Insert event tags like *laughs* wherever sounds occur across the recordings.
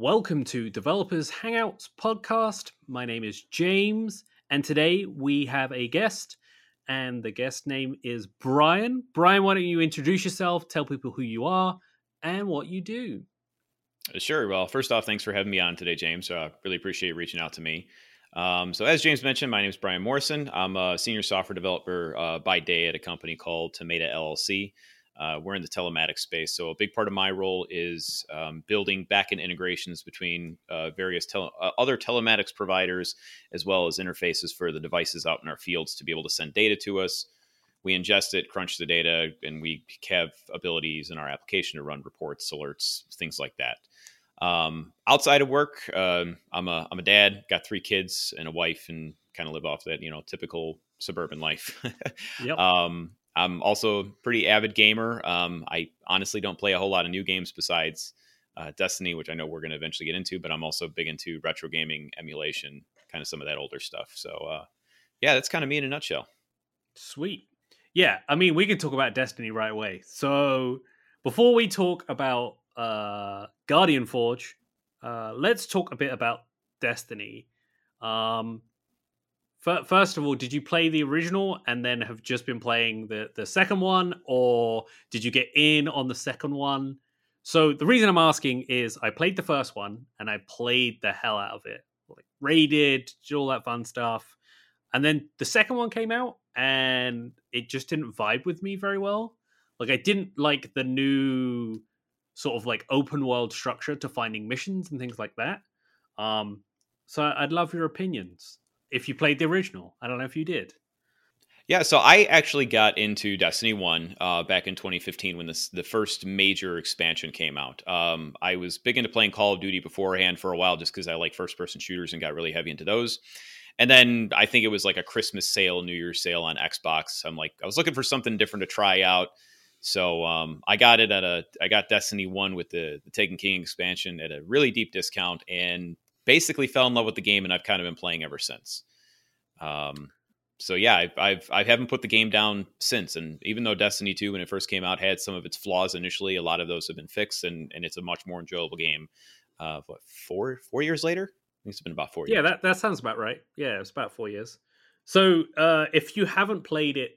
Welcome to Developers Hangouts podcast. My name is James, and today we have a guest, and the guest name is Brian. Brian, why don't you introduce yourself, tell people who you are, and what you do? Sure. Well, first off, thanks for having me on today, James. Uh, really appreciate reaching out to me. Um, so, as James mentioned, my name is Brian Morrison. I'm a senior software developer uh, by day at a company called Tomato LLC. Uh, we're in the telematics space. So a big part of my role is um, building backend integrations between uh, various tele- uh, other telematics providers, as well as interfaces for the devices out in our fields to be able to send data to us. We ingest it, crunch the data, and we have abilities in our application to run reports, alerts, things like that. Um, outside of work, um, I'm a I'm a dad, got three kids and a wife, and kind of live off that you know typical suburban life. *laughs* yep. Um, I'm also a pretty avid gamer. Um, I honestly don't play a whole lot of new games besides uh, Destiny, which I know we're going to eventually get into, but I'm also big into retro gaming, emulation, kind of some of that older stuff. So, uh, yeah, that's kind of me in a nutshell. Sweet. Yeah, I mean, we can talk about Destiny right away. So, before we talk about uh, Guardian Forge, uh, let's talk a bit about Destiny. Um, First of all, did you play the original and then have just been playing the the second one, or did you get in on the second one? So the reason I'm asking is I played the first one and I played the hell out of it, like raided, did all that fun stuff, and then the second one came out and it just didn't vibe with me very well. Like I didn't like the new sort of like open world structure to finding missions and things like that. Um, so I'd love your opinions if you played the original. I don't know if you did. Yeah, so I actually got into Destiny One uh, back in 2015 when this the first major expansion came out. Um, I was big into playing Call of Duty beforehand for a while, just because I like first person shooters and got really heavy into those. And then I think it was like a Christmas sale, New Year's sale on Xbox. I'm like, I was looking for something different to try out. So um, I got it at a, I got Destiny One with the the Taken King expansion at a really deep discount, and basically fell in love with the game, and I've kind of been playing ever since. Um, so yeah, I've, I've I haven't put the game down since. And even though Destiny Two, when it first came out, had some of its flaws initially, a lot of those have been fixed, and and it's a much more enjoyable game. Uh, what four four years later? I think it's been about four. Yeah, years. that that sounds about right. Yeah, it's about four years. So uh, if you haven't played it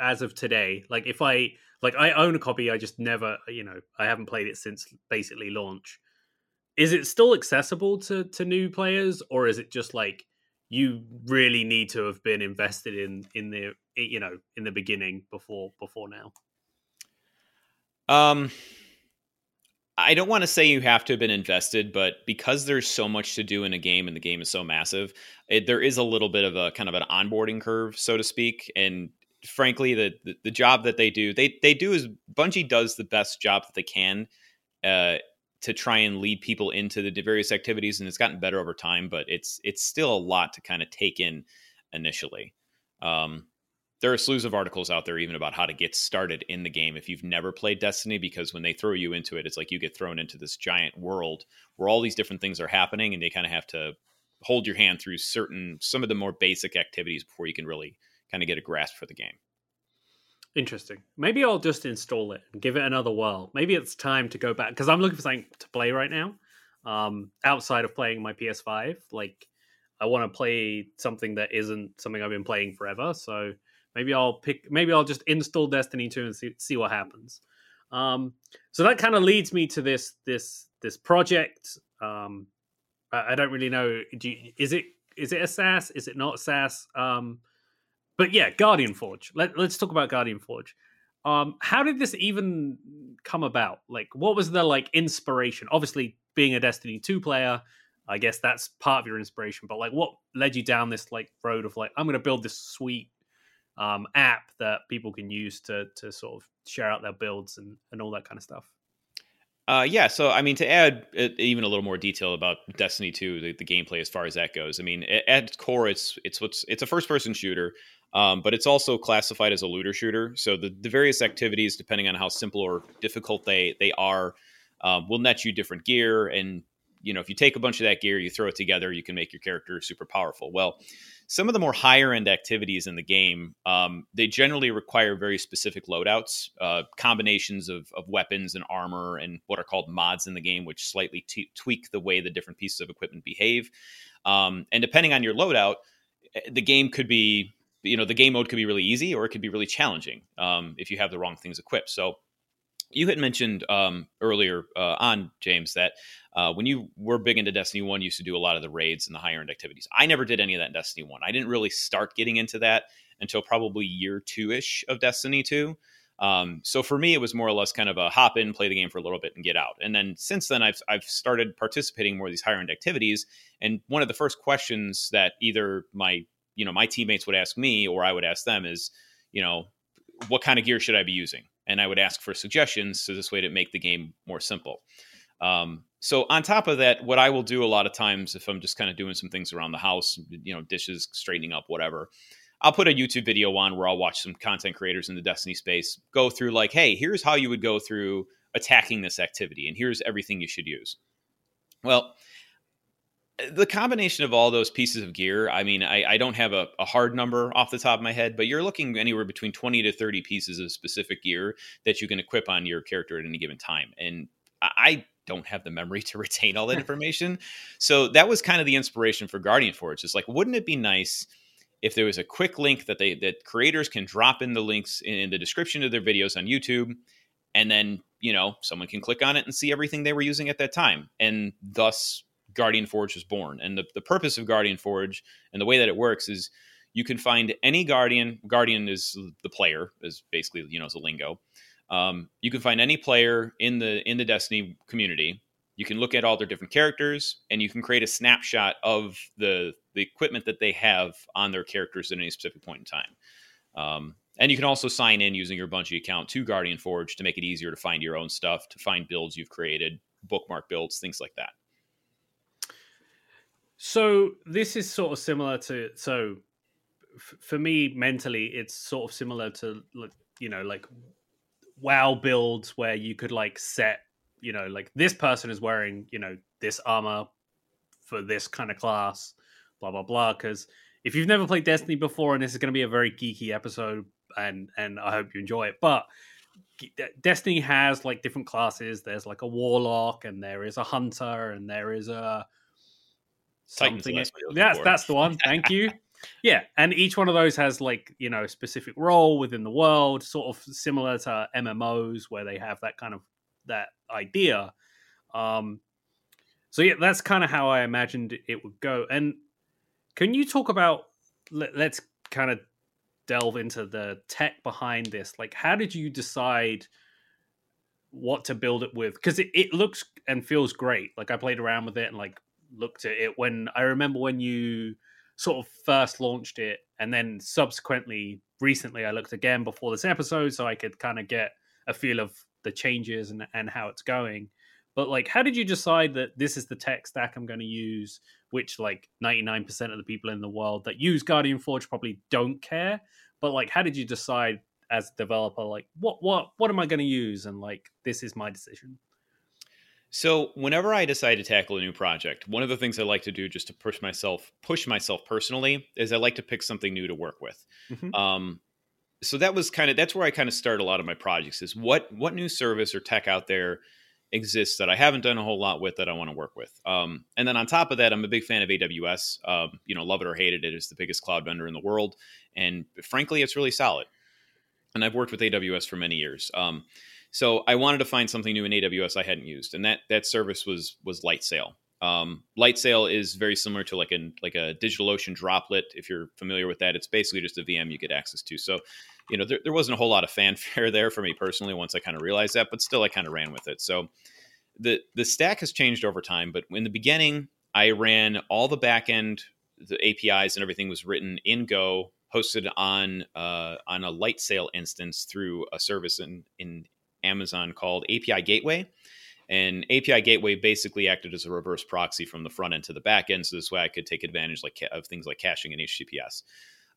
as of today, like if I like I own a copy, I just never, you know, I haven't played it since basically launch is it still accessible to to new players or is it just like you really need to have been invested in in the you know in the beginning before before now um I don't want to say you have to have been invested, but because there's so much to do in a game and the game is so massive, it, there is a little bit of a kind of an onboarding curve, so to speak. And frankly, the, the, the job that they do, they they do is Bungie does the best job that they can uh, to try and lead people into the various activities and it's gotten better over time but it's it's still a lot to kind of take in initially. Um, there are slews of articles out there even about how to get started in the game if you've never played destiny because when they throw you into it it's like you get thrown into this giant world where all these different things are happening and they kind of have to hold your hand through certain some of the more basic activities before you can really kind of get a grasp for the game Interesting. Maybe I'll just install it and give it another whirl. Maybe it's time to go back because I'm looking for something to play right now. Um, outside of playing my PS5, like I want to play something that isn't something I've been playing forever. So maybe I'll pick. Maybe I'll just install Destiny 2 and see, see what happens. Um, so that kind of leads me to this this this project. Um, I, I don't really know. You, is it is it a SaaS? Is it not SaaS? Um, but yeah, Guardian Forge. Let, us talk about Guardian Forge. Um, how did this even come about? Like, what was the like inspiration? Obviously, being a Destiny two player, I guess that's part of your inspiration. But like, what led you down this like road of like, I'm going to build this sweet um, app that people can use to to sort of share out their builds and and all that kind of stuff. Uh, yeah, so I mean, to add uh, even a little more detail about Destiny 2, the, the, gameplay as far as that goes. I mean, at, at core, it's it's what's it's a first person shooter. Um, but it's also classified as a looter shooter. So the, the various activities, depending on how simple or difficult they they are, um, will net you different gear and you know, if you take a bunch of that gear, you throw it together, you can make your character super powerful. Well, some of the more higher end activities in the game, um, they generally require very specific loadouts, uh, combinations of, of, weapons and armor, and what are called mods in the game, which slightly t- tweak the way the different pieces of equipment behave. Um, and depending on your loadout, eh, the game could be, you know, the game mode could be really easy or it could be really challenging um, if you have the wrong things equipped. So you had mentioned um, earlier uh, on James that uh, when you were big into Destiny One, you used to do a lot of the raids and the higher end activities. I never did any of that in Destiny One. I didn't really start getting into that until probably year two ish of Destiny Two. Um, so for me, it was more or less kind of a hop in, play the game for a little bit, and get out. And then since then, I've I've started participating more of these higher end activities. And one of the first questions that either my you know my teammates would ask me or I would ask them is, you know, what kind of gear should I be using? and I would ask for suggestions so this way to make the game more simple. Um, so on top of that, what I will do a lot of times if I'm just kind of doing some things around the house, you know, dishes, straightening up, whatever, I'll put a YouTube video on where I'll watch some content creators in the Destiny space go through like, hey, here's how you would go through attacking this activity, and here's everything you should use. Well, the combination of all those pieces of gear, I mean, I, I don't have a, a, hard number off the top of my head, but you're looking anywhere between 20 to 30 pieces of specific gear that you can equip on your character at any given time. And I don't have the memory to *laughs* retain all that *laughs* information. so that was kind of the inspiration for Guardian Forge. It's like, wouldn't it be nice if there was a quick link that they that creators can drop in the links in the description of their videos on YouTube, and then you know someone can click on it and see everything they were using at that time, and thus Guardian Forge was born. And the, the purpose of Guardian Forge and the way that it works is you can find any Guardian. Guardian is the player, is basically you know as a lingo. Um, you can find any player in the in the Destiny community. You can look at all their different characters, and you can create a snapshot of the the equipment that they have on their characters at any specific point in time. Um, and you can also sign in using your Bungie account to Guardian Forge to make it easier to find your own stuff, to find builds you've created, bookmark builds, things like that. So this is sort of similar to so f- for me mentally it's sort of similar to like you know like wow builds where you could like set you know like this person is wearing you know this armor for this kind of class blah blah blah because if you've never played destiny before and this is going to be a very geeky episode and and i hope you enjoy it but destiny has like different classes. There's like a warlock and there is a hunter and there is a something. Yes, that's the one. Thank you. *laughs* yeah, and each one of those has like you know specific role within the world, sort of similar to MMOs where they have that kind of that idea. Um, so yeah, that's kind of how I imagined it would go. And can you talk about? Let, let's kind of delve into the tech behind this. Like, how did you decide? what to build it with because it, it looks and feels great like i played around with it and like looked at it when I remember when you sort of first launched it, and then subsequently, recently, I looked again before this episode so I could kind of get a feel of the changes and, and how it's going. But like, how did you decide that this is the tech stack I'm going to use? Which like 99% of the people in the world that use Guardian Forge probably don't care. But like, how did you decide as a developer, like what what what am I going to use? And like, this is my decision. So whenever I decide to tackle a new project, one of the things I like to do just to push myself push myself personally is I like to pick something new to work with. Mm-hmm. Um, so that was kind of that's where I kind of start a lot of my projects is what what new service or tech out there exists that I haven't done a whole lot with that I want to work with. Um, and then on top of that, I'm a big fan of AWS. Um, you know, love it or hate it, it is the biggest cloud vendor in the world, and frankly, it's really solid. And I've worked with AWS for many years. Um, so I wanted to find something new in AWS I hadn't used, and that that service was was Lightsail. Um, Lightsail is very similar to like a like a DigitalOcean droplet. If you're familiar with that, it's basically just a VM you get access to. So, you know, there, there wasn't a whole lot of *laughs* fanfare there for me personally once I kind of realized that, but still I kind of ran with it. So the the stack has changed over time, but in the beginning, I ran all the backend, the APIs and everything was written in Go, hosted on uh, on a Lightsail instance through a service in in Amazon called API Gateway. And API Gateway basically acted as a reverse proxy from the front end to the back end. So this way I could take advantage like of things like caching and HTTPS.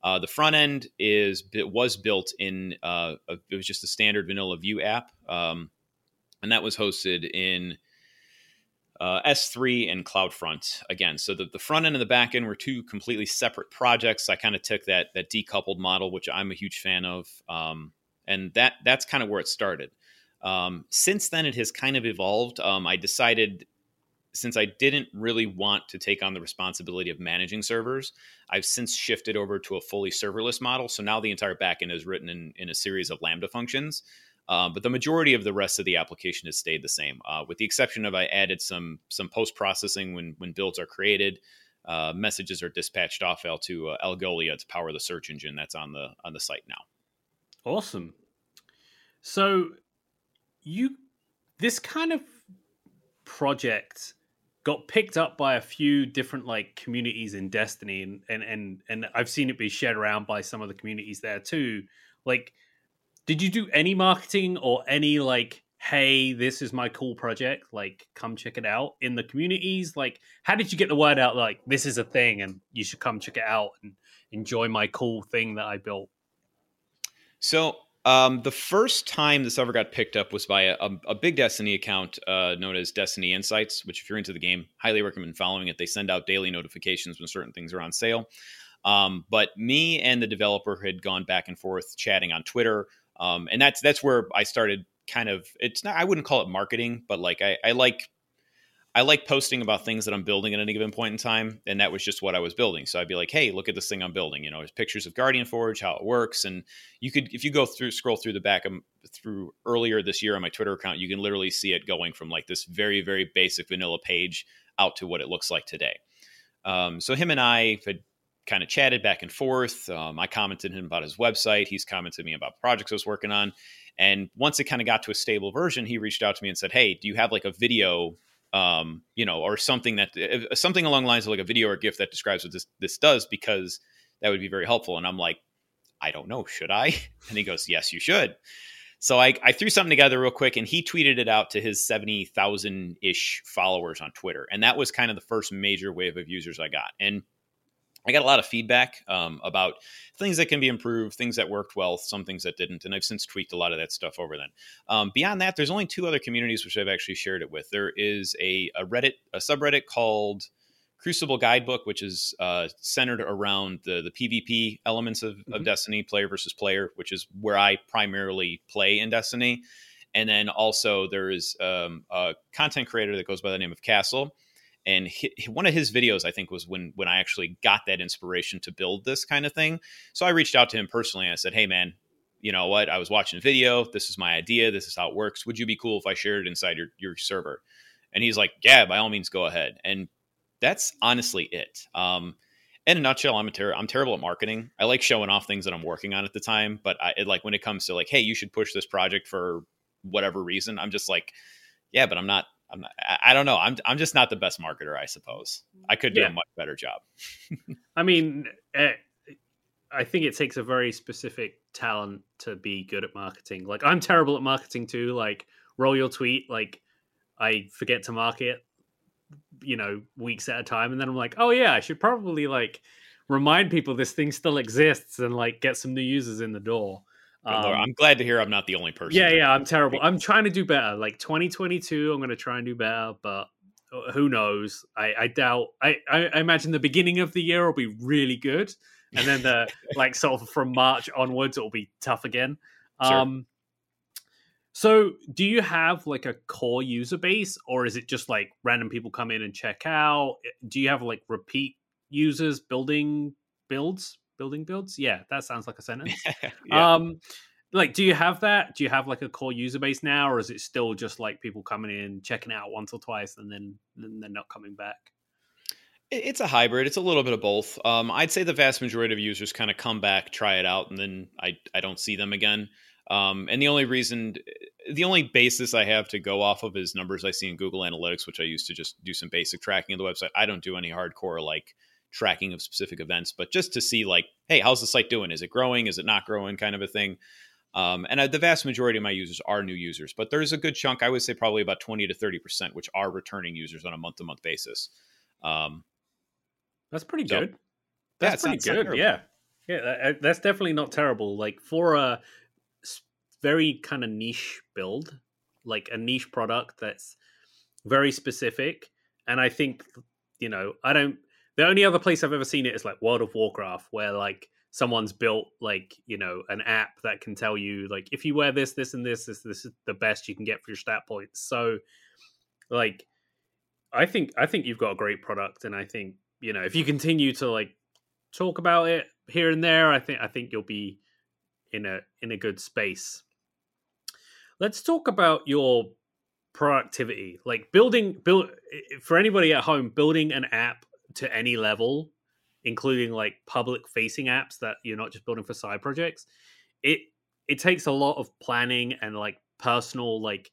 Uh, the front end is it was built in uh, a, it was just a standard vanilla Vue app, um, and that was hosted in uh, S3 and CloudFront again. So the, the front end and the back end were two completely separate projects. I kind of took that that decoupled model, which I'm a huge fan of, um, and that that's kind of where it started. Um, since then, it has kind of evolved. Um, I decided since I didn't really want to take on the responsibility of managing servers, I've since shifted over to a fully serverless model. So now the entire backend is written in, in a series of Lambda functions. Uh, but the majority of the rest of the application has stayed the same, uh, with the exception of I added some some post processing when when builds are created. Uh, messages are dispatched off to uh, Algolia to power the search engine that's on the on the site now. Awesome. So you this kind of project got picked up by a few different like communities in Destiny and and and, and I've seen it be shared around by some of the communities there too. Like did you do any marketing or any like hey this is my cool project like come check it out in the communities like how did you get the word out like this is a thing and you should come check it out and enjoy my cool thing that i built so um, the first time this ever got picked up was by a, a big Destiny account uh, known as Destiny Insights, which, if you're into the game, highly recommend following it. They send out daily notifications when certain things are on sale. Um, but me and the developer had gone back and forth chatting on Twitter, um, and that's that's where I started. Kind of, it's not. I wouldn't call it marketing, but like I, I like I like posting about things that I'm building at any given point in time, and that was just what I was building. So I'd be like, "Hey, look at this thing I'm building." You know, there's pictures of Guardian Forge, how it works, and you could, if you go through, scroll through the back of through earlier this year on my Twitter account, you can literally see it going from like this very, very basic vanilla page out to what it looks like today. Um, so him and I had kind of chatted back and forth. Um, I commented him about his website. He's commented me about projects I was working on. And once it kind of got to a stable version, he reached out to me and said, "Hey, do you have like a video um, you know, or something that something along the lines of like a video or GIF that describes what this this does because that would be very helpful. And I'm like, I don't know, should I? *laughs* And he goes, Yes, you should. So I, I threw something together real quick, and he tweeted it out to his seventy thousand ish followers on Twitter, and that was kind of the first major wave of users I got. And I got a lot of feedback um, about things that can be improved, things that worked well, some things that didn't, and I've since tweaked a lot of that stuff over then. Um, beyond that, there's only two other communities which I've actually shared it with. There is a, a Reddit, a subreddit called Crucible Guidebook, which is uh, centered around the the PvP elements of, mm-hmm. of Destiny, player versus player, which is where I primarily play in Destiny. And then also there is um, a content creator that goes by the name of Castle and he, one of his videos i think was when when i actually got that inspiration to build this kind of thing. So i reached out to him personally and i said hey man you know what? I was watching a video. This is my idea. This is how it works. Would you be cool if i shared it inside your, your server? And he's like yeah by all means go ahead. And that's honestly it. Um, in a nutshell i'm a ter- i'm terrible at marketing. I like showing off things that i'm working on at the time but i it, like when it comes to like hey you should push this project for whatever reason i'm just like yeah but i'm not I'm not, I don't know. I'm I'm just not the best marketer, I suppose. I could do yeah. a much better job. *laughs* I mean, uh, I think it takes a very specific talent to be good at marketing. Like I'm terrible at marketing too. Like roll your tweet, like I forget to market, you know, weeks at a time, and then I'm like, oh yeah, I should probably like remind people this thing still exists and like get some new users in the door. Um, I'm glad to hear I'm not the only person. Yeah, yeah, I'm terrible. I'm trying to do better. Like 2022, I'm going to try and do better, but uh, who knows? I, I doubt. I, I imagine the beginning of the year will be really good, and then the *laughs* like sort of from March onwards, it will be tough again. Sure. Um, so do you have like a core user base, or is it just like random people come in and check out? Do you have like repeat users building builds? Building builds. Yeah, that sounds like a sentence. *laughs* yeah. Um, like, do you have that? Do you have like a core user base now, or is it still just like people coming in, checking out once or twice, and then then they're not coming back? It's a hybrid. It's a little bit of both. Um, I'd say the vast majority of users kind of come back, try it out, and then I I don't see them again. Um, and the only reason, the only basis I have to go off of is numbers I see in Google Analytics, which I use to just do some basic tracking of the website. I don't do any hardcore like tracking of specific events, but just to see like, hey, how's the site doing? Is it growing? Is it not growing? Kind of a thing. Um, and the vast majority of my users are new users, but there's a good chunk. I would say probably about twenty to thirty percent, which are returning users on a month to month basis. Um, that's pretty so, good. That's yeah, pretty good. Yeah, yeah, that's definitely not terrible. Like for a very kind of niche build, like a niche product that's very specific, and I think you know I don't. The only other place I've ever seen it is like World of Warcraft, where like someone's built like you know an app that can tell you like if you wear this, this, and this, this, this is the best you can get for your stat points. So, like, I think I think you've got a great product, and I think you know if you continue to like talk about it here and there, I think I think you'll be in a in a good space. Let's talk about your productivity, like building build for anybody at home, building an app to any level, including like public facing apps that you're not just building for side projects. It it takes a lot of planning and like personal like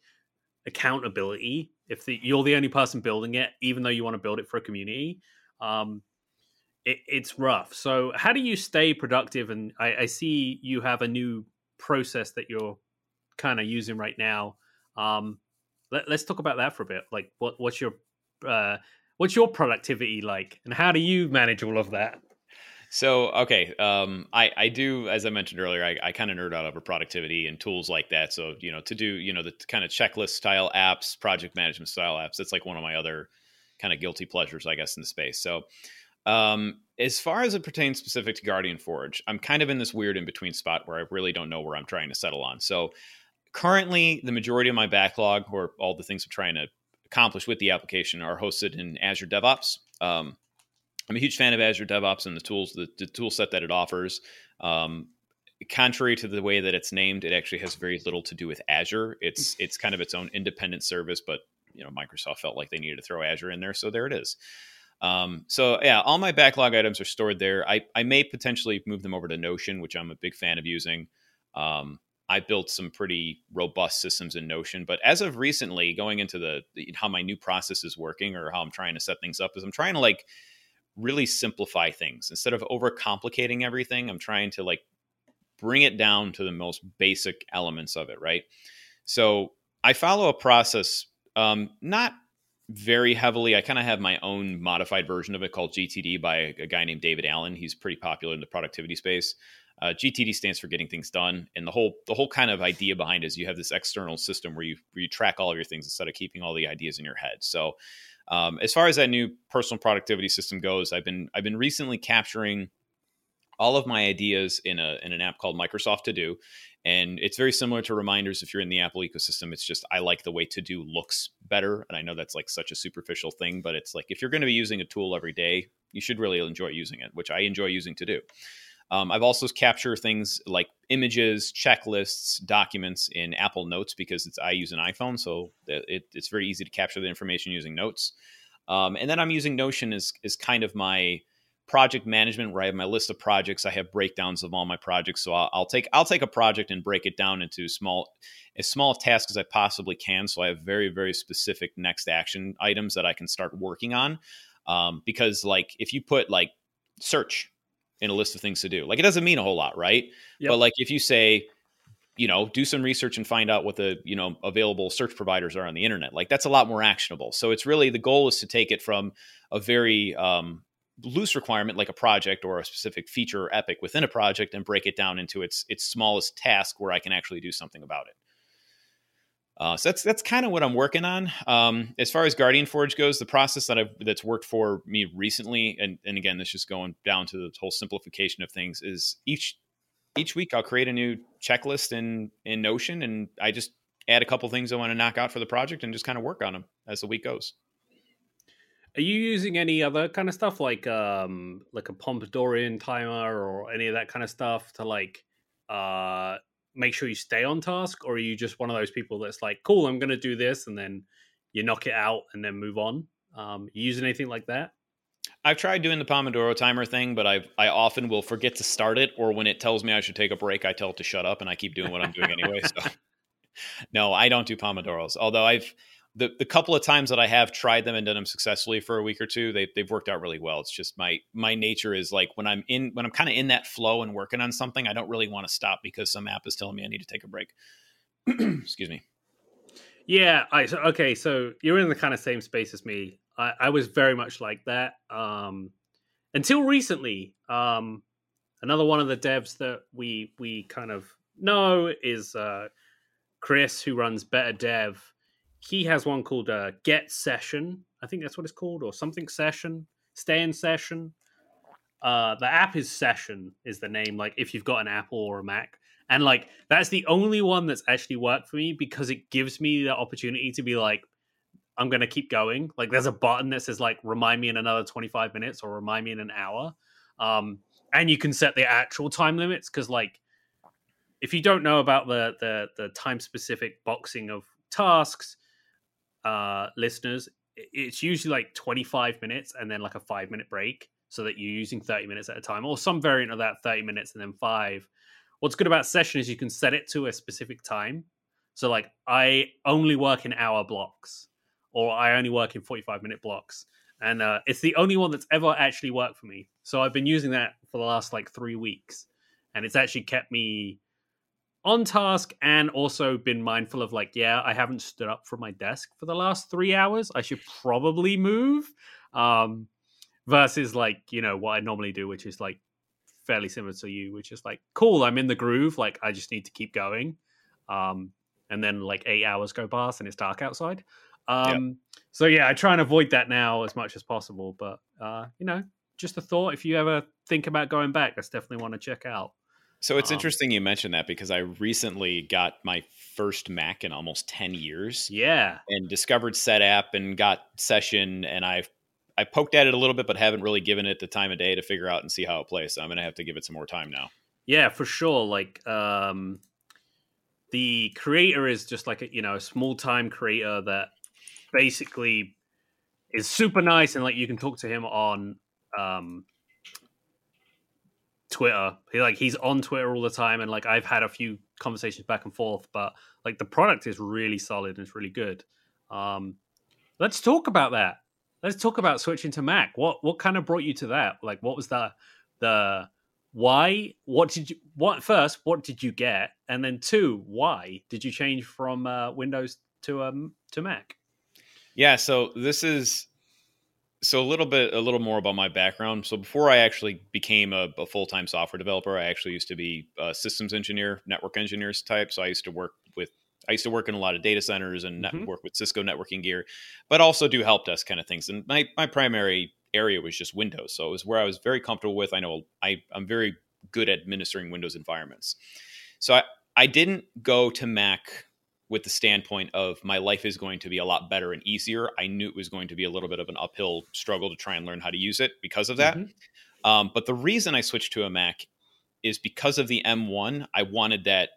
accountability if the, you're the only person building it even though you want to build it for a community um, it, it's rough. So how do you stay productive? And I, I see you have a new process that you're kind of using right now. Um, let, us talk about that for a bit. Like, what what's your uh, what's your productivity like, and how do you manage all of that? So okay, um, I I do as I mentioned earlier, I, I kind of nerd out over productivity and tools like that. So you know to do you know the kind of checklist style apps, project management style apps. That's like one of my other kind of guilty pleasures, I guess, in the space. So um, as far as it pertains specific to Guardian Forge, I'm kind of in this weird in between spot where I really don't know where I'm trying to settle on. So currently, the majority of my backlog, or all the things I'm trying to accomplish with the application, are hosted in Azure DevOps. Um, I'm a huge fan of Azure DevOps and the tools, the, the tool set that it offers. Um, contrary to the way that it's named, it actually has very little to do with Azure. It's it's kind of its own independent service, but you know Microsoft felt like they needed to throw Azure in there, so there it is. Um, so yeah, all my backlog items are stored there. I, I may potentially move them over to Notion, which I'm a big fan of using. Um, I built some pretty robust systems in Notion, but as of recently, going into the, the how my new process is working or how I'm trying to set things up is I'm trying to like really simplify things instead of overcomplicating everything. I'm trying to like bring it down to the most basic elements of it, right? So I follow a process, um, not very heavily. I kind of have my own modified version of it called GTD by a, a, guy named David Allen. He's pretty popular in the productivity space. Uh, GTD stands for getting things done, and the whole the whole kind of idea behind is you have this external system where you where you track all of your things instead of keeping all the ideas in your head. So, um, as far as that new personal productivity system goes, I've been I've been recently capturing all of my ideas in a in an app called Microsoft To Do, and it's very similar to reminders if you're in the Apple ecosystem. It's just I like the way To Do looks better, and I know that's like such a superficial thing, but it's like if you're going to be using a tool every day, you should really enjoy using it, which I enjoy using To Do. Um, I've also captured things like images, checklists, documents in Apple Notes because it's I use an iPhone, so it, it's very easy to capture the information using Notes. Um, and then I'm using Notion as is kind of my project management where I have my list of projects. I have breakdowns of all my projects. So I'll, I'll, take I'll take a project and break it down into small as small tasks as I possibly can. So I have very very specific next action items that I can start working on. Um, because like if you put like search in a list of things to do, like it doesn't mean a whole lot, right? Yep. But like if you say you know do some research and find out what the you know available search providers are on the internet like that's a lot more actionable so it's really the goal is to take it from a very um, loose requirement like a project or a specific feature or epic within a project and break it down into its its smallest task where I can actually do something about it. Uh, so that's that's kind of what I'm working on. Um, as far as Guardian Forge goes, the process that I've that's worked for me recently, and, and again, this just going down to the whole simplification of things, is each each week I'll create a new checklist in in Notion, and I just add a couple things I want to knock out for the project, and just kind of work on them as the week goes. Are you using any other kind of stuff like um like a Pomodoro timer or any of that kind of stuff to like uh make sure you stay on task or are you just one of those people that's like cool I'm going to do this and then you knock it out and then move on? Um you using anything like that? I've tried doing the Pomodoro timer thing, but I I often will forget to start it or when it tells me I should take a break, I tell it to shut up and I keep doing what I'm doing anyway. So *laughs* no, I don't do Pomodoros. Although I've the the couple of times that I have tried them and done them successfully for a week or two, they they've worked out really well. It's just my my nature is like when I'm in when I'm kind of in that flow and working on something, I don't really want to stop because some app is telling me I need to take a break. *clears throat* Excuse me. Yeah, I so, okay. So you're in the kind of same space as me. I, I was very much like that um, until recently. Um, another one of the devs that we we kind of know is uh, Chris, who runs Better Dev he has one called uh, Get Session. I think that's what it's called, or something Session. Stay in Session. Uh, the app is Session is the name. Like if you've got an Apple or a Mac, and like that's the only one that's actually worked for me because it gives me the opportunity to be like, I'm gonna keep going. Like there's a button that says like remind me in another 25 minutes or remind me in an hour. Um, and you can set the actual time limits because like if you don't know about the the the time specific boxing of tasks, uh, listeners, it's usually like 25 minutes and then like a five minute break so that you're using 30 minutes at a time or some variant of that 30 minutes and then five. What's good about session is you can set it to a specific time. So like i only work in hour blocks or i only work in 45 minute blocks. And uh, it's the only one that's ever actually worked for me. So i've been using that for the last like three weeks and it's actually kept me on task and also been mindful of like yeah i haven't stood up from my desk for the last three hours i should probably move um versus like you know what I normally do, which is like fairly similar to you, which is like cool. I'm in the groove. Like I just need to keep going. Um, and then like eight hours go past and it's dark outside. Um. So yeah, I try and avoid that now as much as possible. But uh, you know, just a thought. If you ever think about going back, that's definitely one to check out. So it's um, interesting you mentioned that because I recently got my first Mac in almost 10 years. Yeah. And discovered Setapp and got Session and I've I poked at it a little bit, but haven't really given it the time of day to figure out and see how it plays. So I'm gonna have to give it some more time now. Yeah, for sure. Like um, the creator is just like a you know a small time creator that basically is super nice and like you can talk to him on um, Twitter. He like he's on Twitter all the time, and like I've had a few conversations back and forth. But like the product is really solid and it's really good. Um, let's talk about that let's talk about switching to Mac. What what kind of brought you to that? Like, what was the the why? What did you what first? What did you get? And then two, why did you change from uh, Windows to um to Mac? Yeah, so this is so a little bit a little more about my background so before i actually became a, a, full-time software developer i actually used to be a systems engineer network engineers type so i used to work with I used to work in a lot of data centers and mm-hmm. work with Cisco networking gear, but also do help desk kind of things. And my, my primary area was just Windows. So it was where I was very comfortable with. I know I, I'm very good at administering Windows environments. So I, I didn't go to Mac with the standpoint of my life is going to be a lot better and easier. I knew it was going to be a little bit of an uphill struggle to try and learn how to use it because of that. Mm-hmm. Um, but the reason I switched to a Mac is because of the M1. I wanted that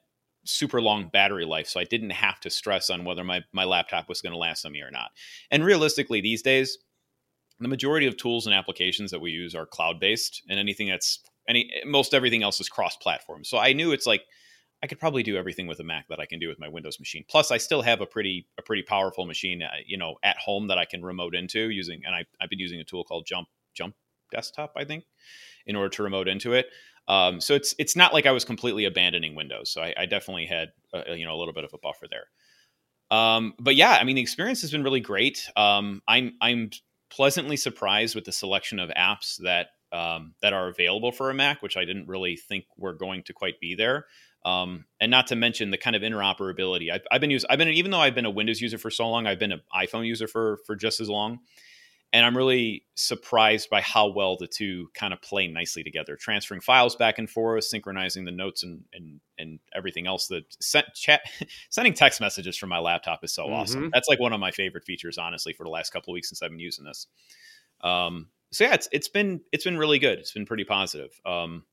super long battery life, so I didn't have to stress on whether my my laptop was going to last on me or not. And realistically, these days, the majority of tools and applications that we use are cloud based, and anything that's any most everything else is cross platform. So I knew it's like I could probably do everything with a Mac that I can do with my Windows machine. Plus, I still have a pretty a pretty powerful machine, uh, you know, at home that I can remote into using, and I, I've been using a tool called Jump Jump Desktop, I think, in order to remote into it. Um, so it's it's not like I was completely abandoning Windows. So I, I definitely had a, you know a little bit of a buffer there. Um, but yeah, I mean the experience has been really great. Um, I'm I'm pleasantly surprised with the selection of apps that um, that are available for a Mac, which I didn't really think were going to quite be there. Um, and not to mention the kind of interoperability. I've, I've been using, I've been even though I've been a Windows user for so long, I've been an iPhone user for for just as long and I'm really surprised by how well the two kind of play nicely together, transferring files back and forth, synchronizing the notes and and and everything else. That sent chat, *laughs* sending text messages from my laptop is so mm-hmm. awesome. That's like one of my favorite features, honestly, for the last couple of weeks since I've been using this. Um, so yeah, it's it's been it's been really good. It's been pretty positive. Um,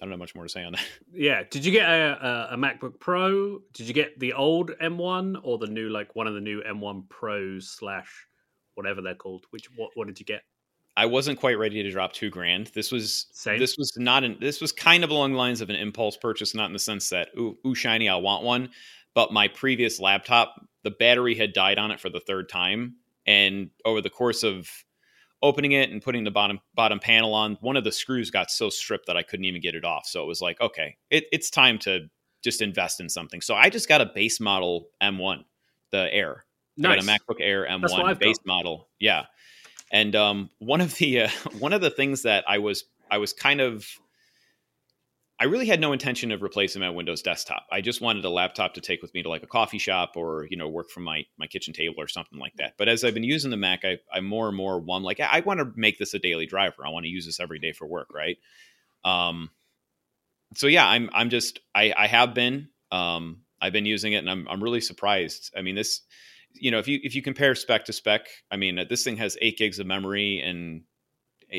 I don't know much more to say on that. *laughs* Yeah. Did you get a, a, a, MacBook Pro? Did you get the old M1 or the new, like one of the new M1 Pros slash whatever they're called. Which what what did you get? I wasn't quite ready to drop two grand. This was Same. this was not an this was kind of along the lines of an impulse purchase, not in the sense that ooh, ooh shiny, I want one. But my previous laptop, the battery had died on it for the third time, and over the course of opening it and putting the bottom bottom panel on, one of the screws got so stripped that I couldn't even get it off. So it was like, okay, it, it's time to just invest in something. So I just got a base model M1, the Air, Nice. got a MacBook Air M1 base got. model. Yeah, and um, one of the uh, *laughs* one of the things that I was I was kind of I really had no intention of replacing my Windows desktop. I just wanted a laptop to take with me to like a coffee shop or you know work from my my kitchen table or something like that. But as I've been using the Mac, I, I more and more one like I, I want to make this a daily driver. I want to use this every day for work, right? Um, so yeah, I'm I'm just I I have been um I've been using it and I'm I'm really surprised. I mean this you know if you if you compare spec to spec, I mean this thing has eight gigs of memory and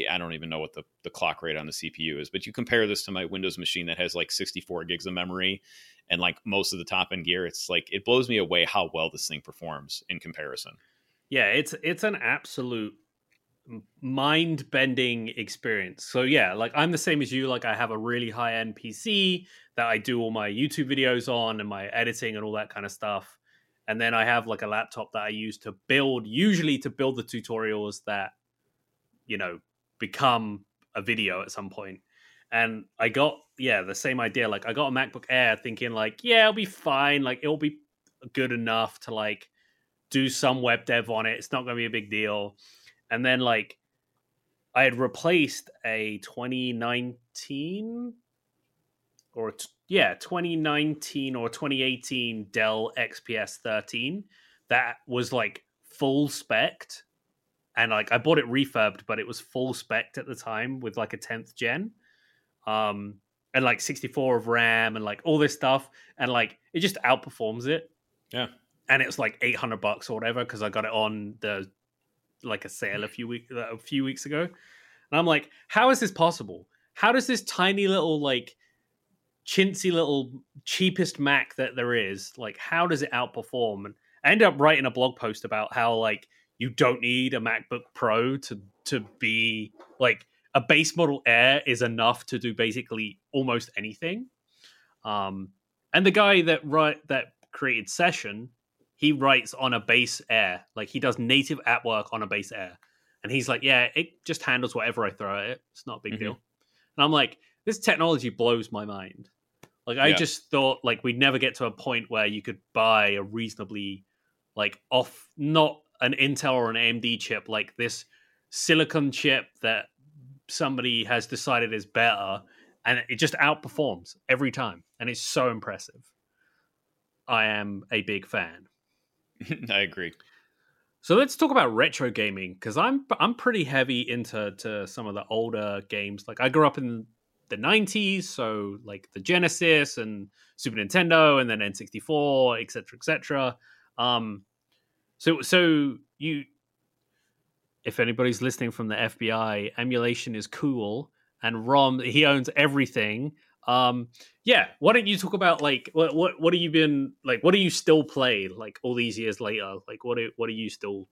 I don't even know what the, the clock rate on the CPU is, but you compare this to my Windows machine that has like 64 gigs of memory and like most of the top end gear, it's like it blows me away how well this thing performs in comparison. Yeah, it's it's an absolute mind bending experience. So yeah, like I'm the same as you. Like I have a really high end PC that I do all my YouTube videos on and my editing and all that kind of stuff. And then I have like a laptop that I use to build, usually to build the tutorials that you know become a video at some point. And I got yeah the same idea. Like I got a MacBook Air, thinking like yeah it'll be fine, like it'll be good enough to like do some web dev on it. It's not going to be a big deal. And then like I had replaced a 2019 or yeah 2019 or 2018 Dell XPS 13 that was like full spec and like I bought it refurbed, but it was full spec at the time with like a 10th gen. Um and like 64 of RAM and like all this stuff and like it just outperforms it. Yeah. And it's like 800 bucks or whatever cuz I got it on the like a sale a few weeks a few weeks ago. And I'm like, how is this possible? How does this tiny little like chintzy little cheapest Mac that there is, like how does it outperform? And I ended up writing a blog post about how like you don't need a MacBook Pro to to be like a base model Air is enough to do basically almost anything. Um, and the guy that write that created Session, he writes on a base Air, like he does native app work on a base Air, and he's like, yeah, it just handles whatever I throw at it. It's not a big mm-hmm. deal. And I'm like, this technology blows my mind. Like I yeah. just thought like we'd never get to a point where you could buy a reasonably like off not an Intel or an AMD chip, like this silicon chip that somebody has decided is better, and it just outperforms every time, and it's so impressive. I am a big fan. *laughs* I agree. So let's talk about retro gaming because I'm I'm pretty heavy into to some of the older games. Like I grew up in the 90s, so like the Genesis and Super Nintendo, and then N64, etc., etc. Um, so so you if anybody's listening from the FBI, emulation is cool and Rom he owns everything. Um yeah, why don't you talk about like what what what have you been like what do you still play like all these years later? Like what are, what are you still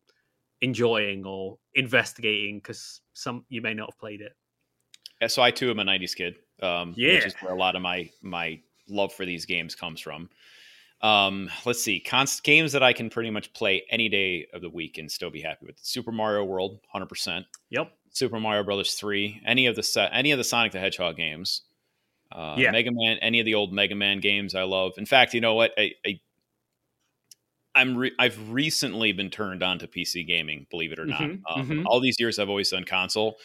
enjoying or investigating cuz some you may not have played it. Yeah, so I too am a 90s kid. Um yeah. which is where a lot of my my love for these games comes from. Um, let's see, Const- games that I can pretty much play any day of the week and still be happy with. Super Mario World, hundred percent. Yep. Super Mario Brothers three, any of the set, any of the Sonic the Hedgehog games. Uh, yeah. Mega Man, any of the old Mega Man games, I love. In fact, you know what? I, I I'm re- I've recently been turned on to PC gaming, believe it or not. Mm-hmm, um, mm-hmm. All these years, I've always done console,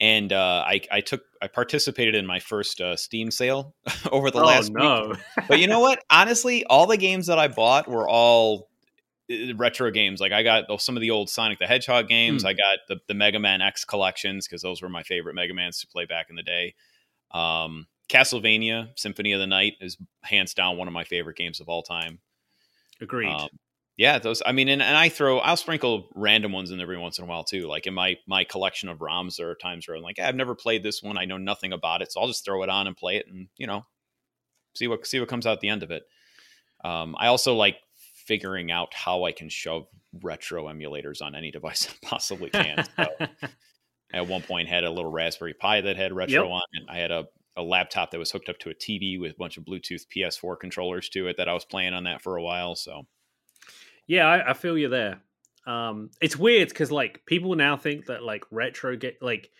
and uh, I, I took I participated in my first uh, Steam sale *laughs* over the oh, last no. week. but you know what? *laughs* Honestly, all the games that I bought were all uh, retro games. Like I got some of the old Sonic the Hedgehog games. Mm. I got the, the Mega Man X collections because those were my favorite Mega Mans to play back in the day. Um, Castlevania Symphony of the Night is hands down one of my favorite games of all time. Agreed. Um, yeah, those. I mean, and, and I throw, I'll sprinkle random ones in every once in a while too. Like in my my collection of ROMs, there are times where I'm like, I've never played this one. I know nothing about it, so I'll just throw it on and play it, and you know, see what see what comes out at the end of it. Um, I also like figuring out how I can shove retro emulators on any *laughs* device I possibly can. So, *laughs* at one point, had a little Raspberry Pi that had retro yep. on it. I had a a laptop that was hooked up to a TV with a bunch of Bluetooth PS4 controllers to it that I was playing on that for a while. So yeah, I, I feel you there. Um, it's weird because like people now think that like retro get like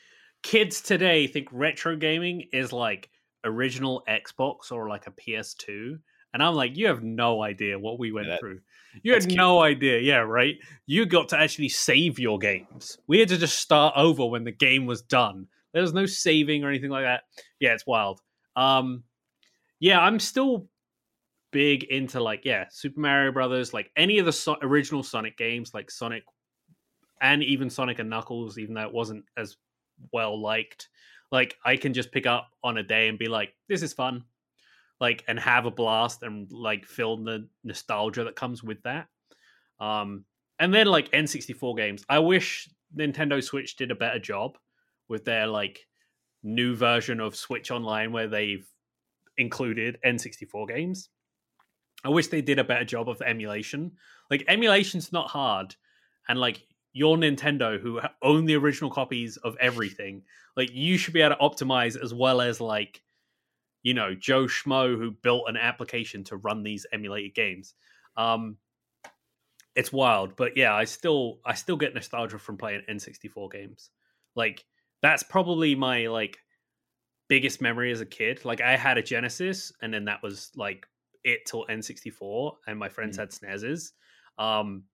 kids today think retro gaming is like original Xbox or like a PS2. And I'm like, you have no idea what we went yeah, that, through. You had cute. no idea. Yeah, right. You got to actually save your games. We had to just start over when the game was done. There was no saving or anything like that. Yeah, it's wild. Um, yeah, I'm still big into like yeah, Super Mario Brothers, like any of the so- original Sonic games, like Sonic, and even Sonic and Knuckles, even though it wasn't as well liked. Like I can just pick up on a day and be like, this is fun, like and have a blast and like feel the nostalgia that comes with that. Um, and then like N64 games. I wish Nintendo Switch did a better job with their like new version of Switch Online where they've included N64 games. I wish they did a better job of emulation. Like emulation's not hard, and like your Nintendo, who own the original copies of everything, like you should be able to optimize as well as like you know Joe Schmo who built an application to run these emulated games. Um, it's wild, but yeah, I still I still get nostalgia from playing N64 games. Like that's probably my like biggest memory as a kid. Like I had a Genesis, and then that was like it till N64, and my friends mm-hmm. had SNESes. Um,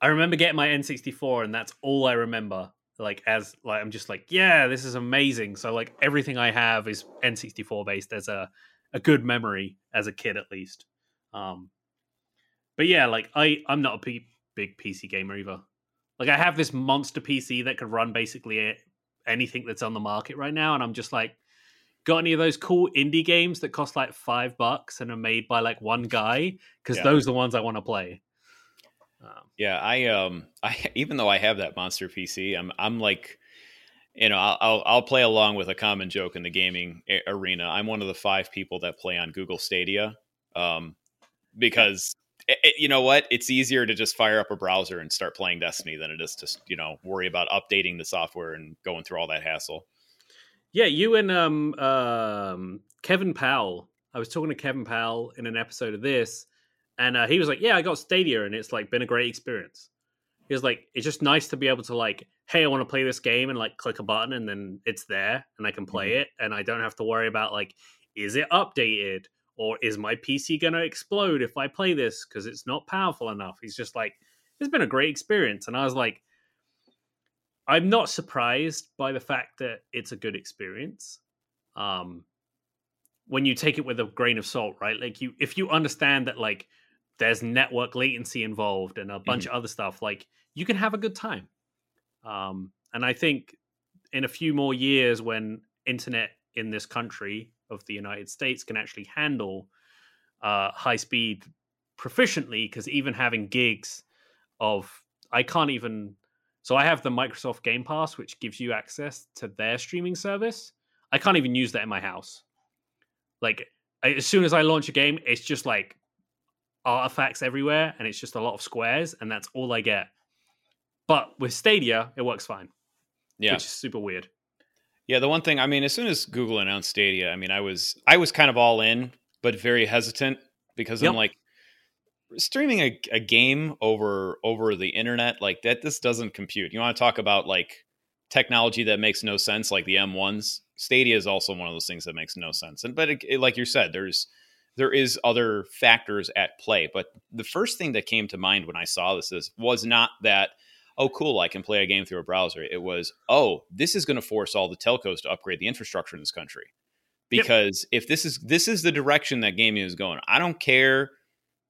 I remember getting my N64, and that's all I remember. Like as like I'm just like, yeah, this is amazing. So like everything I have is N64 based as a a good memory as a kid at least. Um, but yeah, like I I'm not a p- big PC gamer either. Like I have this monster PC that could run basically anything that's on the market right now, and I'm just like, got any of those cool indie games that cost like five bucks and are made by like one guy? Because yeah. those are the ones I want to play. Um, yeah, I um, *laughs* I even though I have that monster PC, I'm I'm like, you know, I'll I'll play along with a common joke in the gaming arena. I'm one of the five people that play on Google Stadia, um, because it, you know what? It's easier to just fire up a browser and start playing Destiny than it is to you know worry about updating the software and going through all that hassle. Yeah, you and um, um, Kevin Powell. I was talking to Kevin Powell in an episode of this, and uh, he was like, "Yeah, I got Stadia, and it's like been a great experience." He was like, "It's just nice to be able to like, hey, I want to play this game, and like click a button, and then it's there, and I can play mm-hmm. it, and I don't have to worry about like, is it updated? or is my PC going to explode if I play this because it's not powerful enough? He's just like, it's been a great experience. And I was like, I'm not surprised by the fact that it's a good experience. Um, when you take it with a grain of salt, right? Like you, if you understand that like there's network latency involved and a bunch mm-hmm. of other stuff, like you can have a good time. Um, and I think in a few more years, when internet in this country of the United States can actually handle uh, high speed proficiently because even having gigs of I can't even so I have the Microsoft Game Pass which gives you access to their streaming service. I can't even use that in my house. Like as soon as I launch a game, it's just like artifacts everywhere and it's just a lot of squares and that's all I get. But with Stadia, it works fine. Yeah. Which is super weird. Yeah, the one thing I mean, as soon as Google announced Stadia, I mean, I was I was kind of all in, but very hesitant because yep. I'm like streaming a, a game over over the internet like that. This doesn't compute. You want to talk about like technology that makes no sense, like the M1s. Stadia is also one of those things that makes no sense. And but it, it, like you said, there's there is other factors at play. But the first thing that came to mind when I saw this is was not that oh, cool, I can play a game through a browser. It was, oh, this is going to force all the telcos to upgrade the infrastructure in this country. Because yep. if this is this is the direction that gaming is going, I don't care.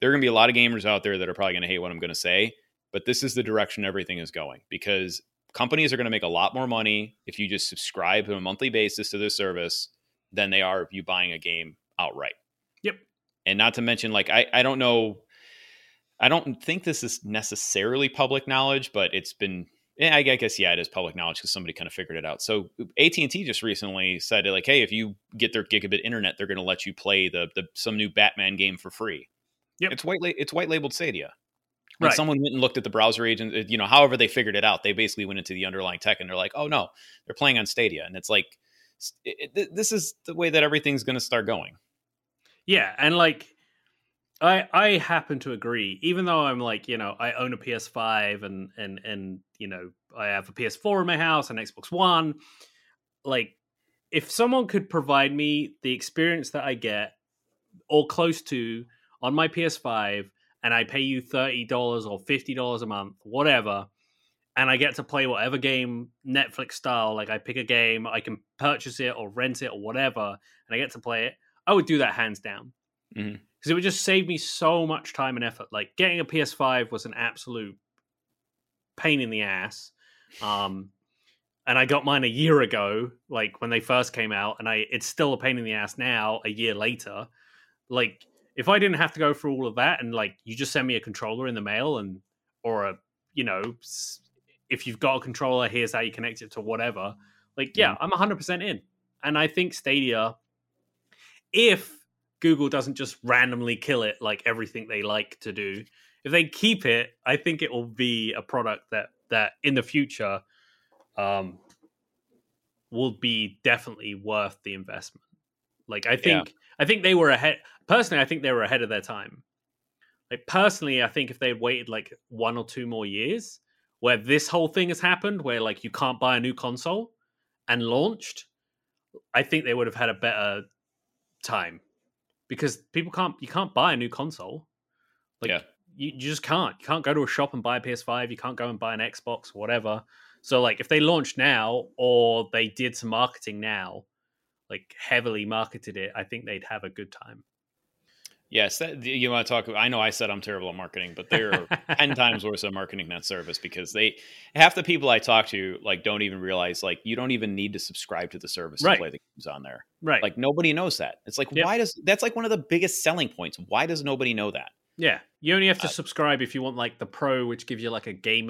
There are going to be a lot of gamers out there that are probably going to hate what I'm going to say, but this is the direction everything is going because companies are going to make a lot more money if you just subscribe on a monthly basis to this service than they are if you buying a game outright. Yep. And not to mention, like I, I don't know I don't think this is necessarily public knowledge, but it's been. Yeah, I guess yeah, it is public knowledge because somebody kind of figured it out. So AT and T just recently said like, hey, if you get their gigabit internet, they're going to let you play the, the some new Batman game for free. Yep. it's white it's white labeled Stadia. When right. someone went and looked at the browser agent, uh, you know, however they figured it out, they basically went into the underlying tech and they're like, oh no, they're playing on Stadia, and it's like, it, it, this is the way that everything's going to start going. Yeah, and like I I happen to agree. Even though I'm like, you know, I own a PS5 and and and you know, I have a PS4 in my house and Xbox One. Like, if someone could provide me the experience that I get or close to on my PS5, and I pay you thirty dollars or fifty dollars a month, whatever, and I get to play whatever game Netflix style. Like I pick a game, I can purchase it or rent it or whatever, and I get to play it. I would do that hands down because Mhm. it would just save me so much time and effort. Like getting a PS5 was an absolute pain in the ass. Um, and I got mine a year ago, like when they first came out, and I it's still a pain in the ass now, a year later. Like if I didn't have to go through all of that, and like you just send me a controller in the mail, and or a you know, if you've got a controller, here's how you connect it to whatever. Like yeah, I'm 100 percent in, and I think Stadia, if Google doesn't just randomly kill it like everything they like to do, if they keep it, I think it will be a product that that in the future um will be definitely worth the investment. Like I think I think they were ahead personally I think they were ahead of their time. Like personally I think if they had waited like one or two more years where this whole thing has happened where like you can't buy a new console and launched, I think they would have had a better time because people can't you can't buy a new console. Like Yeah. you, you just can't. You can't go to a shop and buy a PS5. You can't go and buy an Xbox, whatever. So like if they launched now or they did some marketing now, like heavily marketed it, I think they'd have a good time. Yes, that, you want to talk. I know I said I'm terrible at marketing, but they're *laughs* ten times worse at marketing that service because they half the people I talk to like don't even realize like you don't even need to subscribe to the service Right. to play the games on there. Right. Like nobody knows that. It's like Yep. why does that's like one of the biggest selling points. Why does nobody know that? yeah. You only have to Uh, subscribe if you want like the pro, which gives you like a game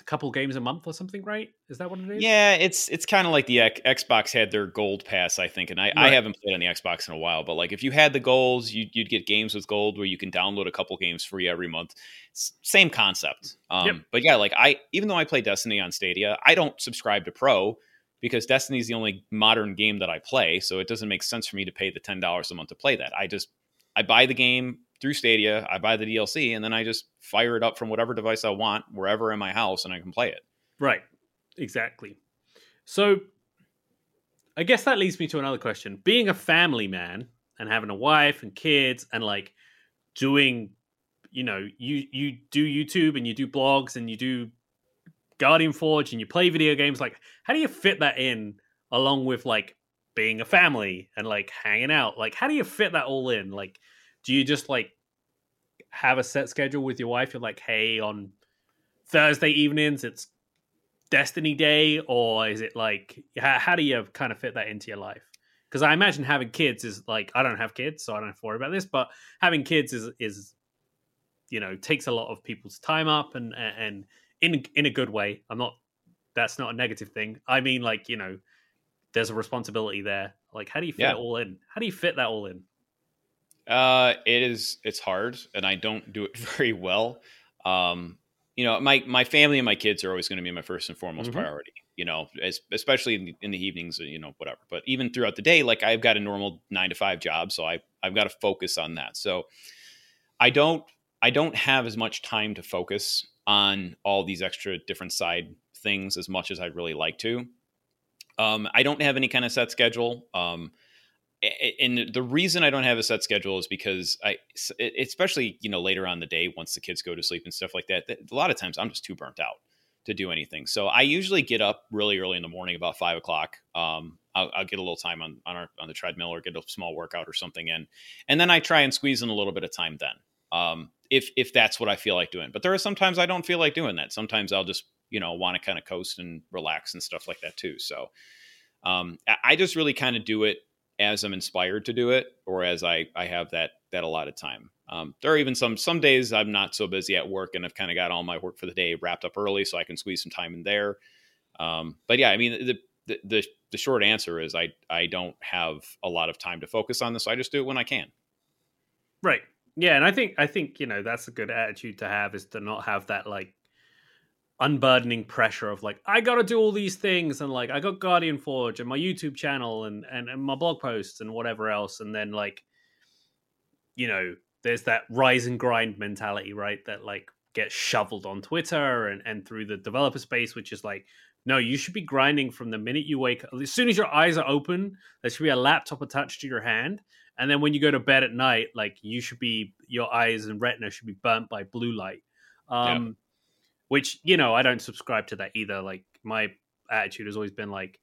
a, couple games a month or something, right? Is that what it is? Yeah, it's it's kind of like the X- Xbox had their gold pass, I think, and I, I haven't played on the Xbox in a while. But like, if you had the goals, you'd, you'd get games with gold where you can download a couple games free every month. Same concept. Um, Yep. But yeah, like I, even though I play Destiny on Stadia, I don't subscribe to Pro because Destiny is the only modern game that I play. So it doesn't make sense for me to pay the ten dollars a month to play that. I just I buy the game through Stadia, I buy the DLC, and then I just fire it up from whatever device I want, wherever in my house, and I can play it. Right. Exactly. So I guess that leads me to another question. Being a family man and having a wife and kids and like doing you know, you you do YouTube and you do blogs and you do Guardian Forge and you play video games like how do you fit that in along with like being a family and like hanging out? Like how do you fit that all in? Like do you just like have a set schedule with your wife? You're like, "Hey, on Thursday evenings it's Destiny Day, or is it like how, how do you kind of fit that into your life? Because I imagine having kids is like I don't have kids, so I don't have to worry about this. But having kids is is you know takes a lot of people's time up, and and in in a good way. I'm not. That's not a negative thing. I mean, like you know, there's a responsibility there. Like, how do you fit Yeah. it all in? How do you fit that all in? Uh, it is. It's hard, and I don't do it *laughs* very well. Um, you know, my my family and my kids are always going to be my first and foremost Mhm. priority. You know, as, especially in the, in the evenings, you know, whatever. But even throughout the day, like I've got a normal nine to five job, so I I've got to focus on that. So I don't I don't have as much time to focus on all these extra different side things as much as I'd really like to. Um, I don't have any kind of set schedule. Um, and the reason I don't have a set schedule is because I, especially you know later on the day once the kids go to sleep and stuff like that. A lot of times I'm just too burnt out to do anything. So I usually get up really early in the morning, about five o'clock. Um, I'll, I'll get a little time on on, our, on the treadmill or get a small workout or something in, and then I try and squeeze in a little bit of time then, um, if if that's what I feel like doing. But there are sometimes I don't feel like doing that. Sometimes I'll just you know want to kind of coast and relax and stuff like that too. So um, I just really kind of do it as I'm inspired to do it, or as I I have that that a lot of time. Um, there are even some some days I'm not so busy at work, and I've kind of got all my work for the day wrapped up early, so I can squeeze some time in there. Um, but yeah, I mean the, the the the short answer is I I don't have a lot of time to focus on this. So I just do it when I can. Right. Yeah, and I think I think you know that's a good attitude to have is to not have that like unburdening pressure of like I got to do all these things and like I got Guardian Forge and my YouTube channel and, and and my blog posts and whatever else and then like you know there's that rise and grind mentality right that like gets shoveled on Twitter and and through the developer space which is like no you should be grinding from the minute you wake up as soon as your eyes are open there should be a laptop attached to your hand and then when you go to bed at night like you should be your eyes and retina should be burnt by blue light. Um which you know I don't subscribe to that either. Like my attitude has always been like,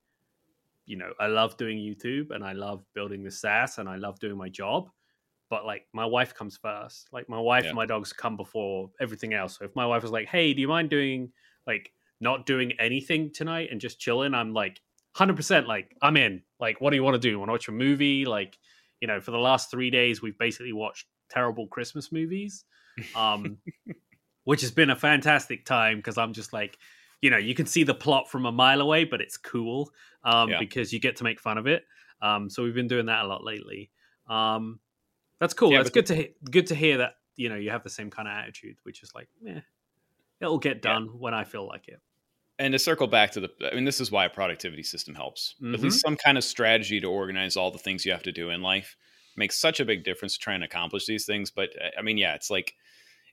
you know, I love doing YouTube and I love building the SaaS and I love doing my job, but like my wife comes first. Like my wife yeah. and my dogs come before everything else. So if my wife was like, "Hey, do you mind doing like not doing anything tonight and just chilling?" I'm like, hundred percent. Like I'm in. Like, what do you want to do? Want to watch a movie? Like, you know, for the last three days, we've basically watched terrible Christmas movies. Um, *laughs* which has been a fantastic time because I'm just like, you know, you can see the plot from a mile away, but it's cool um, yeah. because you get to make fun of it. Um, so we've been doing that a lot lately. Um, that's cool. Yeah, that's good to he- good to hear that you know you have the same kind of attitude, which is like, yeah, it'll get done yeah. when I feel like it. And to circle back to the, I mean, this is why a productivity system helps. Mm-hmm. At least mm-hmm. some kind of strategy to organize all the things you have to do in life makes such a big difference to try and accomplish these things. But I mean, yeah, it's like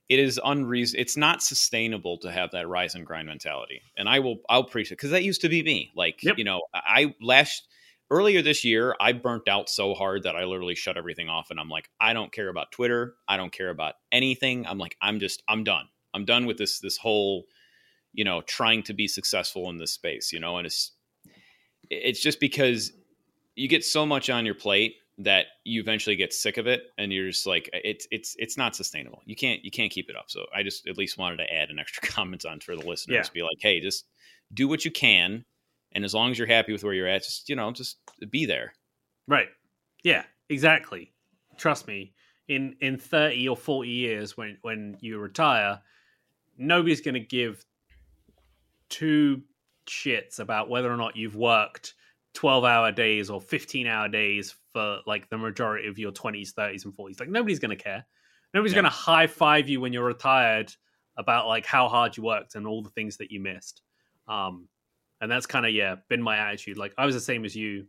it is unreason it's not sustainable to have that rise and grind mentality and i will i'll preach it because that used to be me like yep. you know i last earlier this year i burnt out so hard that i literally shut everything off and i'm like i don't care about twitter i don't care about anything i'm like i'm just i'm done i'm done with this this whole you know trying to be successful in this space you know and it's it's just because you get so much on your plate that you eventually get sick of it and you're just like it's it's it's not sustainable. You can't you can't keep it up. So i just at least wanted to add an extra *laughs* comment on for the listeners yeah. be like hey just do what you can and as long as you're happy with where you're at just you know just be there. Right. Yeah exactly. Trust me in in 30 or 40 years when when you retire nobody's going to give two shits about whether or not you've worked 12 hour days or 15 hour days for like the majority of your 20s 30s and 40s like nobody's going to care. Nobody's yeah. going to high five you when you're retired about like how hard you worked and all the things that you missed. Um and that's kind of yeah been my attitude. Like i was the same as you.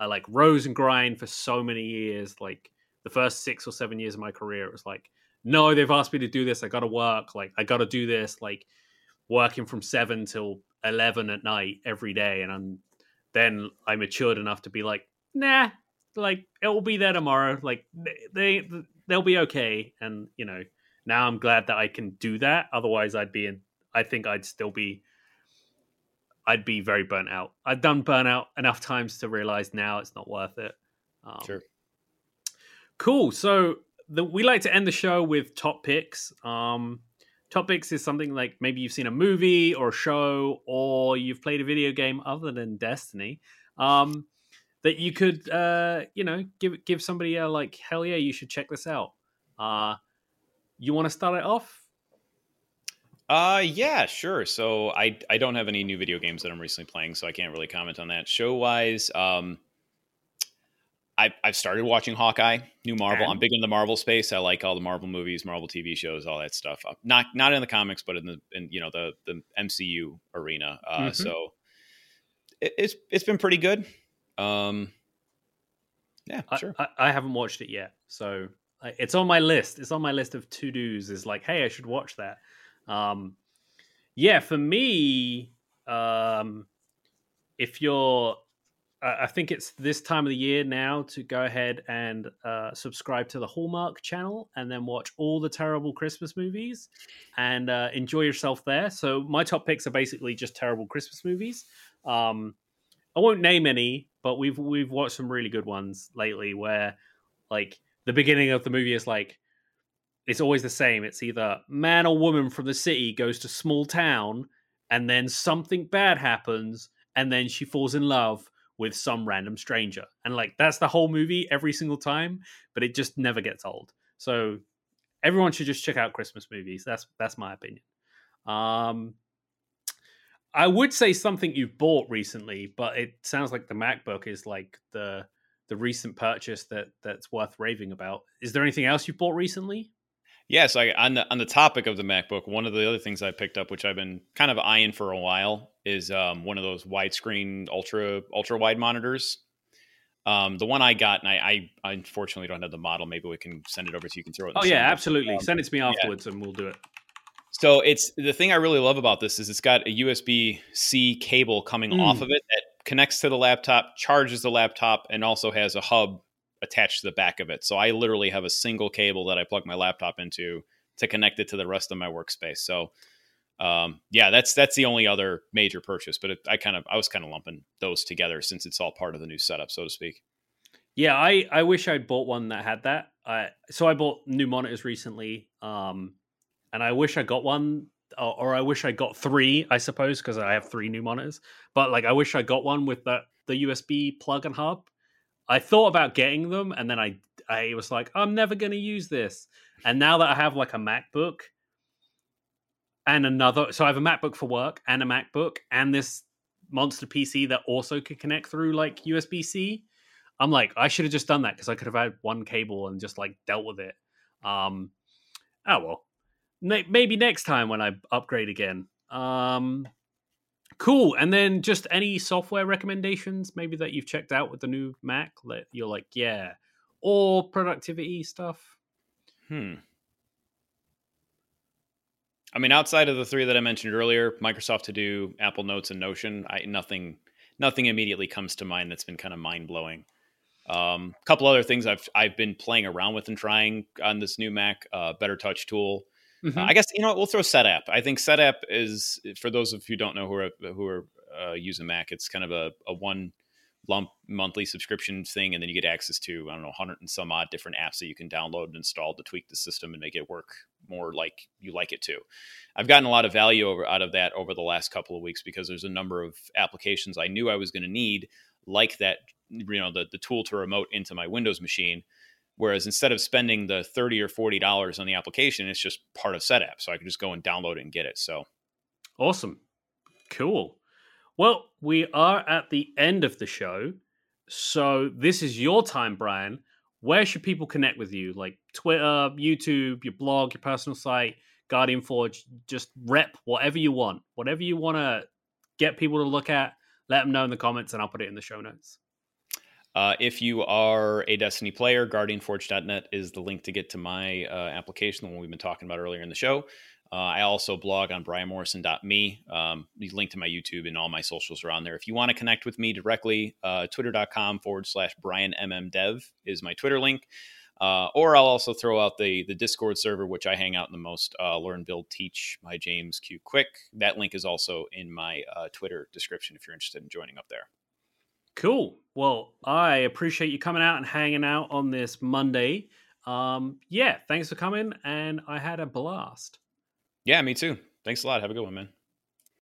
I like rose and grind for so many years. Like the first six or seven years of my career it was like no they've asked me to do this. I gotta work. Like i gotta do this. Like working from seven till 11 at night every day. And i'm then I matured enough to be like, nah, like it will be there tomorrow. Like they they'll be okay. And you know, now I'm glad that I can do that. Otherwise, I'd be in. I think I'd still be. I'd be very burnt out. I've done burnout enough times to realize now it's not worth it. Um, sure. Cool. So the, we like to end the show with top picks. Um, topics is something like maybe you've seen a movie or a show or you've played a video game other than Destiny um, that you could uh, you know give give somebody a like hell yeah you should check this out. Uh, you want to start it off? Uh yeah, sure. So I I don't have any new video games that I'm recently playing, so I can't really comment on that. Show wise, um I, I've started watching Hawkeye, new Marvel. I'm big in the Marvel space. I like all the Marvel movies, Marvel TV shows, all that stuff. Uh, not not in the comics, but in the in you know the the MCU arena. Uh, mm-hmm. So it, it's it's been pretty good. Um, yeah, I, sure. I, I, haven't watched it yet, so it's on my list. It's on my list of to dos. Is like, hey, I should watch that. Um, yeah, for me, um, if you're I think it's this time of the year now to go ahead and uh, subscribe to the Hallmark channel and then watch all the terrible Christmas movies and uh, enjoy yourself there. So my top picks are basically just terrible Christmas movies. Um, I won't name any, but we've we've watched some really good ones lately where like the beginning of the movie is like it's always the same. It's either man or woman from the city goes to small town and then something bad happens and then she falls in love with some random stranger. And like that's the whole movie every single time, but it just never gets old. So everyone should just check out Christmas movies. That's that's my opinion. Um I would say something you've bought recently, but it sounds like the MacBook is like the the recent purchase that that's worth raving about. Is there anything else you've bought recently? Yes, I, on the on the topic of the MacBook, one of the other things I picked up, which I've been kind of eyeing for a while, is um, one of those widescreen ultra ultra wide monitors. Um, the one I got, and I, I, unfortunately don't have the model. Maybe we can send it over so you can throw it. oh yeah, absolutely. Um, send it to me afterwards, yeah. and we'll do it. So it's the thing I really love about this is it's got a USB C cable coming mm. off of it that connects to the laptop, charges the laptop, and also has a hub attached to the back of it. So I literally have a single cable that I plug my laptop into to connect it to the rest of my workspace. So um, yeah, that's that's the only other major purchase. But it, I kind of I was kind of lumping those together since it's all part of the new setup, so to speak. Yeah, I I wish I'd bought one that had that. I so I bought new monitors recently, um, and I wish I got one, or, or I wish I got three. I suppose because I have three new monitors. But like, I wish I got one with that the USB plug and hub. I thought about getting them, and then I I was like, I'm never going to use this. And now that I have like a MacBook and another, so I have a MacBook for work and a MacBook and this monster PC that also could connect through like USB C. I'm like, I should have just done that because I could have had one cable and just like dealt with it. Um, oh well, maybe next time when I upgrade again. Um, cool. And then just any software recommendations, maybe that you've checked out with the new Mac that you're like, yeah, or productivity stuff. Hmm. I mean, outside of the three that I mentioned earlier, Microsoft To Do, Apple Notes, and Notion, I, nothing, nothing immediately comes to mind that's been kind of mind blowing. A um, couple other things I've I've been playing around with and trying on this new Mac, uh, Better Touch tool. Mm-hmm. Uh, I guess you know what, we'll throw Setapp. I think Setapp is for those of you who don't know who are who are uh, using Mac. It's kind of a, a one lump monthly subscription thing, and then you get access to I don't know, hundred and some odd different apps that you can download and install to tweak the system and make it work more like you like it to. I've gotten a lot of value over out of that over the last couple of weeks because there's a number of applications I knew I was going to need, like that, you know, the the tool to remote into my Windows machine. Whereas instead of spending the thirty or forty dollars on the application, it's just part of Setapp, so I can just go and download it and get it. So awesome, cool. Well, we are at the end of the show. So this is your time, Brian. Where should people connect with you? Like Twitter, YouTube, your blog, your personal site, Guardian Forge, just rep whatever you want. Whatever you want to get people to look at, let them know in the comments and I'll put it in the show notes. Uh, if you are a Destiny player, guardianforge.net is the link to get to my uh, application, the one we've been talking about earlier in the show. Uh, I also blog on brianmorrison.me. Um, link to my YouTube and all my socials are on there. If you want to connect with me directly, uh, twitter.com forward slash brianmmdev is my Twitter link. Uh, or I'll also throw out the the Discord server, which I hang out in the most. Uh, Learn, build, teach. My James Q Quick. That link is also in my Twitter description if you're interested in joining up there. Cool. Well, I appreciate you coming out and hanging out on this Monday. Um, yeah, thanks for coming, and I had a blast. Yeah, me too. Thanks a lot. Have a good one, man.